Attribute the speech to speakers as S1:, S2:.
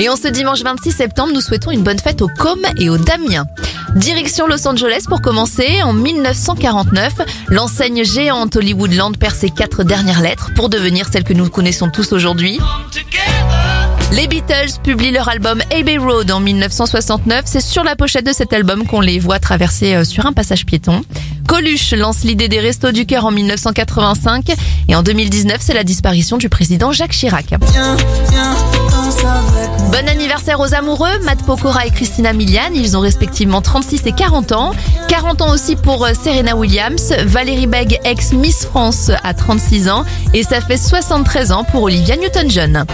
S1: Et en ce dimanche 26 septembre, nous souhaitons une bonne fête aux Com et aux Damiens. Direction Los Angeles pour commencer. En 1949, l'enseigne géante Hollywoodland perd ses quatre dernières lettres pour devenir celle que nous connaissons tous aujourd'hui. Les Beatles publient leur album Abbey Road en 1969. C'est sur la pochette de cet album qu'on les voit traverser euh, sur un passage piéton. Coluche lance l'idée des Restos du Cœur en 1985 et en 2019, c'est la disparition du président Jacques Chirac. Bon anniversaire aux amoureux, Matt Pokora et Christina Milian. Ils ont respectivement 36 et 40 ans. 40 ans aussi pour euh, Serena Williams. Valérie Begg, ex-Miss France, à 36 ans. Et ça fait 73 ans pour Olivia Newton-John.